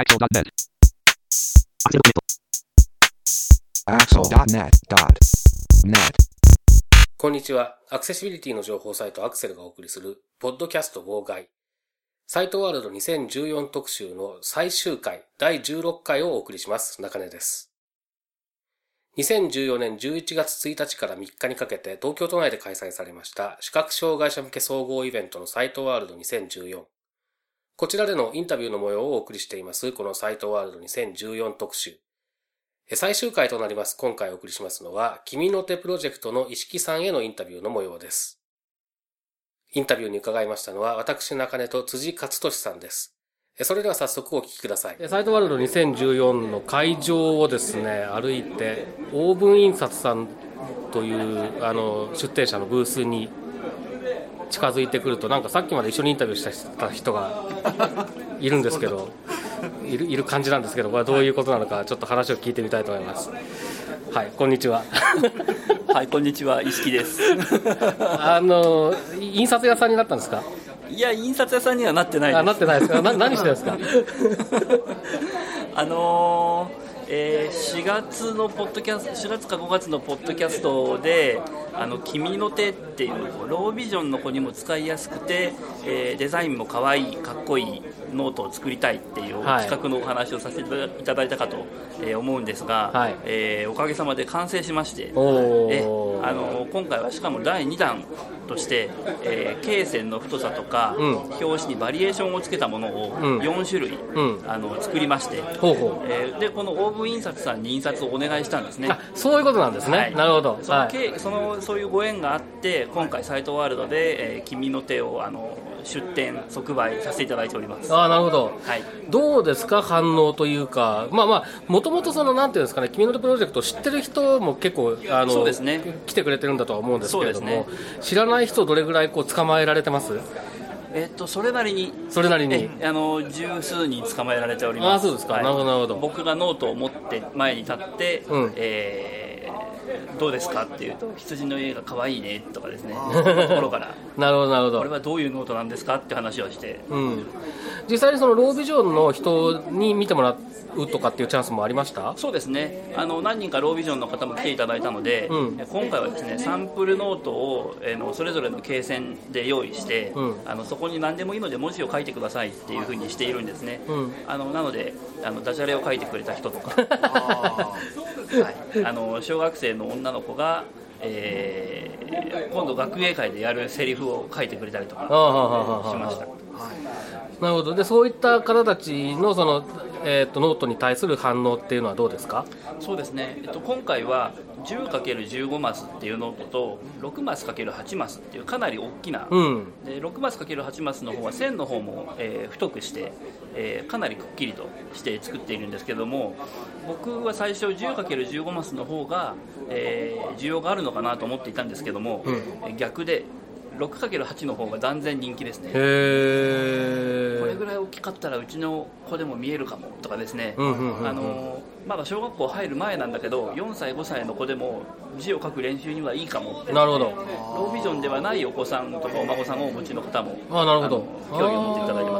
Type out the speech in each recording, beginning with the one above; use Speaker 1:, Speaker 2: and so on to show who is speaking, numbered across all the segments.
Speaker 1: Axel.net.
Speaker 2: Axel.net.net.
Speaker 3: こんにちは。アクセシビリティの情報サイトアクセルがお送りする、ポッドキャスト号外。サイトワールド2014特集の最終回、第16回をお送りします。中根です。2014年11月1日から3日にかけて東京都内で開催されました視覚障害者向け総合イベントのサイトワールド2014。こちらでのインタビューの模様をお送りしています、このサイトワールド2014特集。最終回となります今回お送りしますのは、君の手プロジェクトの石木さんへのインタビューの模様です。インタビューに伺いましたのは、私中根と辻勝利さんです。それでは早速お聞きください。サイトワールド2014の会場をですね、歩いて、オーブン印刷さんというあの出展者のブースに近づいてくると、なんかさっきまで一緒にインタビューした人が いるんですけど、いるいる感じなんですけど、これはどういうことなのか、ちょっと話を聞いてみたいと思います。はい、こんにちは。
Speaker 4: はい、こんにちは、石木です。
Speaker 3: あの印刷屋さんになったんですか？
Speaker 4: いや、印刷屋さんにはなってない。
Speaker 3: あ、なってないですか？な、何してるんですか？
Speaker 4: あのーえー4月のポッドキャスト4月か5月のポッドキャストで「あの君の手」っていうロービジョンの子にも使いやすくて、えーデザインも可愛いかっこいいノートを作りたいっていう
Speaker 3: はい。
Speaker 4: 企画のお話をさせていただいたかと、えー思うんですが、
Speaker 3: はい。
Speaker 4: えーおかげさまで完成しまして
Speaker 3: お
Speaker 4: え
Speaker 3: ー
Speaker 4: あの今回はしかも第2弾として、えー罫線の太さとか、
Speaker 3: うん
Speaker 4: 表紙にバリエーションをつけたものを
Speaker 3: うん
Speaker 4: 4種類、
Speaker 3: うん
Speaker 4: あの作りまして、
Speaker 3: ほうほう。
Speaker 4: えーでこのオーブン印刷さんに印刷をお願いしたんですね
Speaker 3: あ、そういうことなんですね。
Speaker 4: はい
Speaker 3: なるほど。
Speaker 4: その,、
Speaker 3: はい。
Speaker 4: そのそういうご縁があって今回サイトワールドで、えー君の手をあの出展即売させていただいております。
Speaker 3: あ、なるほど。
Speaker 4: はい。
Speaker 3: どうですか反応というか、まあまあ、もともとそのなんていうんですかね、君の手プロジェクトを知ってる人も結構あの
Speaker 4: そうですね。
Speaker 3: 来てくれてるんだとは思うんですけれども、
Speaker 4: そうで
Speaker 3: 知らない人どれぐらいこう捕まえられてます？
Speaker 4: えっとそれなりに。
Speaker 3: それなりに。
Speaker 4: えあの十数人捕まえられております。
Speaker 3: あそうですか。
Speaker 4: はい。
Speaker 3: なるほどなるほど。
Speaker 4: 僕がノートを持って前に立って、
Speaker 3: うん。
Speaker 4: えーどうですかっていうと羊の家が可愛いねとかですね。ところから。
Speaker 3: なるほどなるほど。
Speaker 4: これはどういうノートなんですかって話をして。
Speaker 3: うん。実際にそのロービジョンの人に見てもらうとかっていうチャンスもありました？
Speaker 4: そうですね。あの何人かロービジョンの方も来ていただいたので、
Speaker 3: うん。
Speaker 4: 今回はですねサンプルノートを、えーのそれぞれの罫線で用意して、
Speaker 3: うん。
Speaker 4: あのそこに何でもいいので文字を書いてくださいっていうふうにしているんですね、
Speaker 3: うん。
Speaker 4: あのなのであのダジャレを書いてくれた人とか、はい、あの小学生の女の子が、えー今度学芸会でやるセリフを書いてくれたりとかしました。
Speaker 3: なるほど。でそういった方たちのそのえっ、とノートに対する反応っていうのはどうですか？
Speaker 4: そうですね、えっと、今回は 10×15 マスっていうノートと6マス ×8 マスっていうかなり大きな、
Speaker 3: うん。
Speaker 4: で6マス ×8 マスの方は線の方も、えー太くして、えーかなりくっきりとして作っているんですけども僕は最初 10×15 マスの方が、えー需要があるのかなと思っていたんですけども、
Speaker 3: うん
Speaker 4: えー逆で 6×8 の方が断然人気ですね。これぐらい大きかったらうちの子でも見えるかもとかですね、まだ小学校入る前なんだけど4歳5歳の子でも字を書く練習にはいいかもって
Speaker 3: なるほど。
Speaker 4: ロービジョンではないお子さんとかお孫さんをお持ちの方も
Speaker 3: あなるほど。
Speaker 4: 興味を持っていただいてます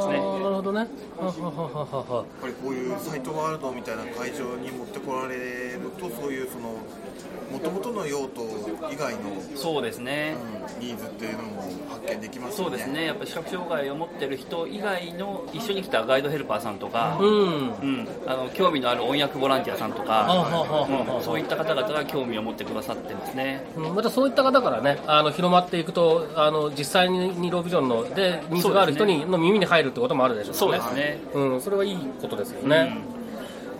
Speaker 3: どね。ははははは。
Speaker 5: やっぱりこういうサイトワールドみたいな会場に持ってこられるとそういうその元々の用途以外の、
Speaker 4: そうですね、
Speaker 5: うんニーズっていうのも発見できますよね。
Speaker 4: そうですね。やっぱり視覚障害を持ってる人以外の一緒に来たガイドヘルパーさんとか、
Speaker 3: うん。
Speaker 4: うん、あの興味のある音訳ボランティアさんとか、そういった方々が興味を持ってくださってますね。
Speaker 3: うんまたそういった方からね、あの広まっていくと、あの実際にロービジョンのでニーズがある人に、の耳に入るってこともあるでしょ。う
Speaker 4: そう
Speaker 3: ね。
Speaker 4: ですね、
Speaker 3: うん、それはいいことですよ
Speaker 4: うん
Speaker 3: ね。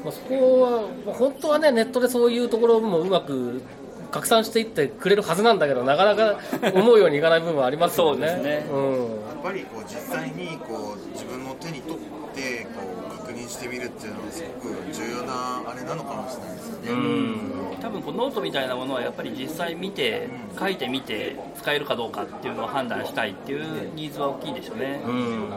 Speaker 3: まあ、そこは、まあ本当はね、ネットでそういうところもうまく拡散していってくれるはずなんだけど、なかなか思うようにいかない部分はありますよね。
Speaker 4: そうですね。
Speaker 3: うん。
Speaker 5: やっぱりこう実際にこう自分の手に取ってこう確認してみるっていうのはすごく重要なあれなのかもしれないですよね、
Speaker 3: うん。
Speaker 4: 多分こうノートみたいなものはやっぱり実際見て書いてみて使えるかどうかっていうのを判断したいっていうニーズは大きいでしょうね、
Speaker 3: うん。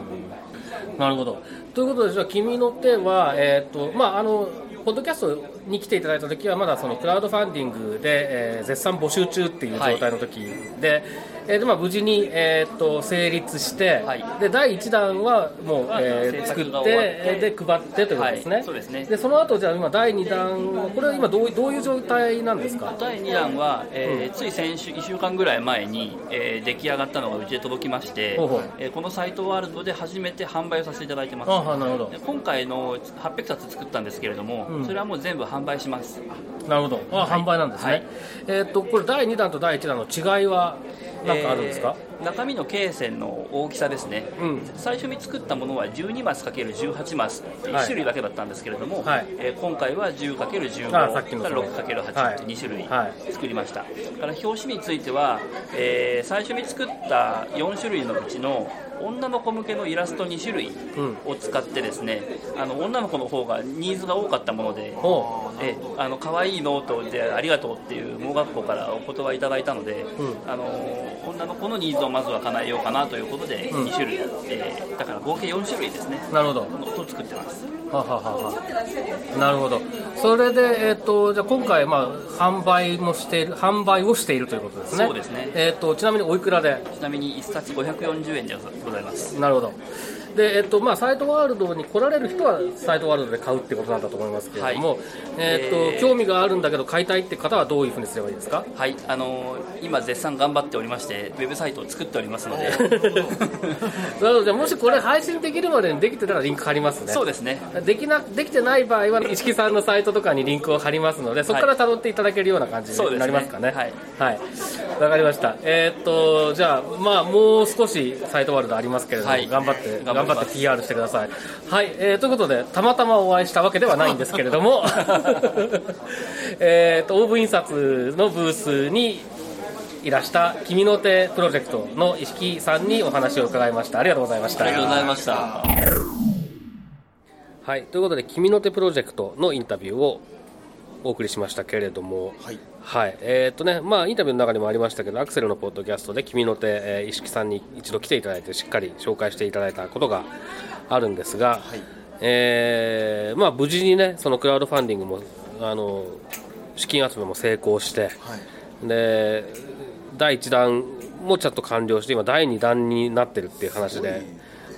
Speaker 3: なるほど。ということで、じゃあ、君の手は、えっ、と、まあ、あの、ポッドキャストに来ていただいた時は、まだそのクラウドファンディングで、えー絶賛募集中っていう状態の時で、えーでまあ、無事に、えーっと成立して、
Speaker 4: はい。
Speaker 3: で第1弾はもう、えー
Speaker 4: 制
Speaker 3: 作ってで配ってということですね、
Speaker 4: はい。そうですね。
Speaker 3: でその後じゃあ今第2弾はこれは今どうどういう状態なんですか？
Speaker 4: 第2弾は、えーつい先週1週間ぐらい前に、えー出来上がったのがうちへ届きまして、
Speaker 3: ほ
Speaker 4: えーこのサイトワールドで初めて販売をさせていただいてます。
Speaker 3: ああなるほど。
Speaker 4: で今回の800冊作ったんですけれども、
Speaker 3: うん。
Speaker 4: それはもう全部販売します。
Speaker 3: なるほど。あ、販売なんですね、
Speaker 4: はい。
Speaker 3: えーっとこれ第2弾と第1弾の違いは？なんかあるんですか、
Speaker 4: えー中身の罫線の大きさですね、
Speaker 3: うん。
Speaker 4: 最初に作ったものは12マス ×18 マス。って
Speaker 3: はい。
Speaker 4: 1種類だけだったんですけれども、
Speaker 3: はい。
Speaker 4: えー今回は 10×15
Speaker 3: あさっきの
Speaker 4: から
Speaker 3: その
Speaker 4: 6×8
Speaker 3: はい
Speaker 4: って2種類
Speaker 3: はい。
Speaker 4: 作りました、から表紙については、えー最初に作った4種類のうちの女の子向けのイラスト2種類を使ってですね、あの女の子の方がニーズが多かったもので、
Speaker 3: ほ
Speaker 4: えあの可愛いノートでありがとうっていう盲学校からお言葉いただいたので、
Speaker 3: うん。
Speaker 4: あの女の子のニーズをまずは叶えようかなということで
Speaker 3: うん
Speaker 4: 2種類、えーだから合計4種類ですね。
Speaker 3: うなるほど。
Speaker 4: のを作ってます
Speaker 3: はははは。なるほど。それで、えーっとじゃあ今回、まあ、販売もしている販売をしているということですね。
Speaker 4: そうですね。
Speaker 3: えーっとちなみにおいくらで？
Speaker 4: ちなみに1冊540円でございます。
Speaker 3: なるほどで、えっとまあ、サイトワールドに来られる人はサイトワールドで買うってことなんだと思いますけれども、
Speaker 4: はい。
Speaker 3: えっと
Speaker 4: えー
Speaker 3: 興味があるんだけど買いたいって方はどういうふうにすればいいですか？
Speaker 4: はいあの今絶賛頑張っておりましてウェブサイトを作っておりますので。
Speaker 3: なるほど。じゃあもしこれ配信できるまでにできてたらリンク貼りますね。
Speaker 4: そうですね。
Speaker 3: できなできてない場合は石木さんのサイトとかにリンクを貼りますのでそこから辿っていただけるような感じになりますかね。
Speaker 4: はい。
Speaker 3: はいわかりました。えーっとじゃあまあもう少しサイトワールドありますけれども、
Speaker 4: はい。
Speaker 3: 頑張って
Speaker 4: 頑張
Speaker 3: って PR してください。はい、えーということでたまたまお会いしたわけではないんですけれども えーっとオーブ印刷のブースにいらした君の手プロジェクトの石木さんにお話を伺いました。ありがとうございました。
Speaker 4: ありがとうございました。
Speaker 3: はい、ということで、君の手プロジェクトのインタビューをお送りしましたけれども、
Speaker 5: はい。
Speaker 3: はい、えーっとね、まあ、インタビューの中にもありましたけど、アクセルのポッドキャストで君の手、えー、石木さんに一度来ていただいて、しっかり紹介していただいたことがあるんですが、
Speaker 5: はい。
Speaker 3: えーまあ、無事にね、そのクラウドファンディングも、あの、資金集めも成功して、
Speaker 5: はい。
Speaker 3: で、第1弾もちゃんと完了して、今、第2弾になってるっていう話で。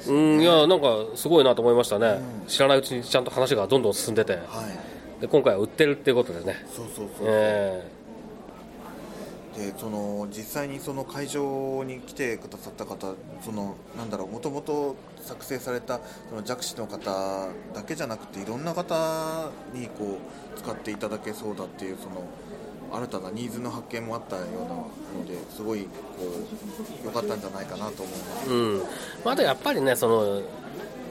Speaker 3: うん、いや、なんかすごいなと思いましたね、知らないうちにちゃんと話がどんどん進んでて、
Speaker 5: はい
Speaker 3: で今回は売ってるっていうことでね、
Speaker 5: そうそうそう、
Speaker 3: え
Speaker 5: でその実際にその会場に来てくださった方そのなんだろうもともと作成されたその弱視の方だけじゃなくていろんな方にこう使っていただけそうだっていうその新たなニーズの発見もあったようなのですごいこう良かったんじゃないかなと思います。
Speaker 3: ーうん。まあ、あとやっぱりねその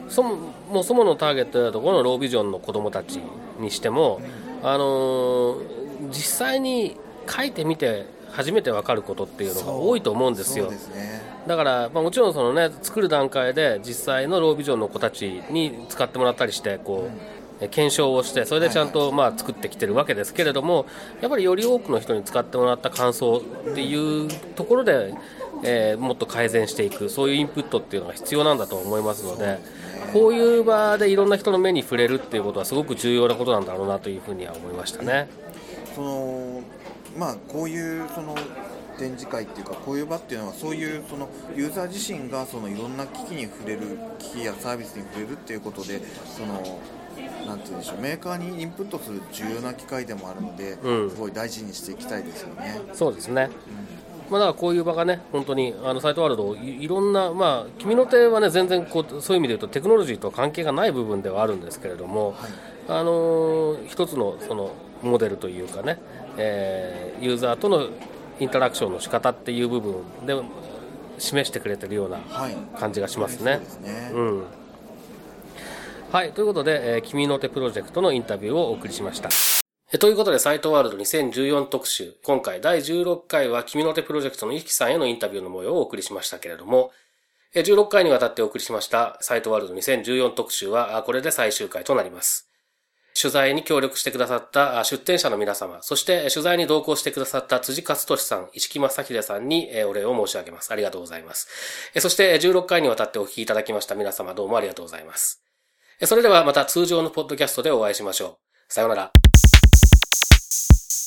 Speaker 3: そももうそものターゲットだところのロービジョンの子供たちにしても、あのー実際に書いてみて初めて分かることっていうのが多いと思うんですよ。
Speaker 5: すね。
Speaker 3: だから、まあ、もちろんその、ね、作る段階で実際のロービジョンの子たちに使ってもらったりしてこう、え検証をしてそれでちゃんと、まあ、作ってきてるわけですけれどもやっぱりより多くの人に使ってもらった感想っていうところで、えーもっと改善していくそういうインプットっていうのが必要なんだと思いますのでこういう場でいろんな人の目に触れるっていうことはすごく重要なことなんだろうなというふうには思いましたね。
Speaker 5: そのまあこういうその展示会っていうかこういう場っていうのはそういうそのユーザー自身がそのいろんな機器に触れる機器やサービスに触れるっていうことでそのなんて言うんでしょうメーカーにインプットする重要な機会でもあるので、
Speaker 3: うん
Speaker 5: すごい大事にしていきたいですよね。
Speaker 3: そうですね。まあ、だからこういう場がね、本当にあのサイトワールドい、いろんな、まあ、君の手はね、全然こうそういう意味で言うと、テクノロジーとは関係がない部分ではあるんですけれども、
Speaker 5: はい
Speaker 3: あのー一つのそのモデルというかね、えーユーザーとのインタラクションの仕方っていう部分で示してくれてるような
Speaker 5: はい
Speaker 3: 感じがしますね。
Speaker 5: そうですね。
Speaker 3: うんはい、ということで、えー君の手プロジェクトのインタビューをお送りしました。ということで、サイトワールド2014特集。今回第16回は君の手プロジェクトの石木さんへのインタビューの模様をお送りしましたけれども、16回にわたってお送りしましたサイトワールド2014特集は、これで最終回となります。取材に協力してくださった出展者の皆様、そして取材に同行してくださった辻勝利さん、石木正秀さんにお礼を申し上げます。ありがとうございます。そして16回にわたってお聞きいただきました皆様どうもありがとうございます。それではまた通常のポッドキャストでお会いしましょう。さようなら。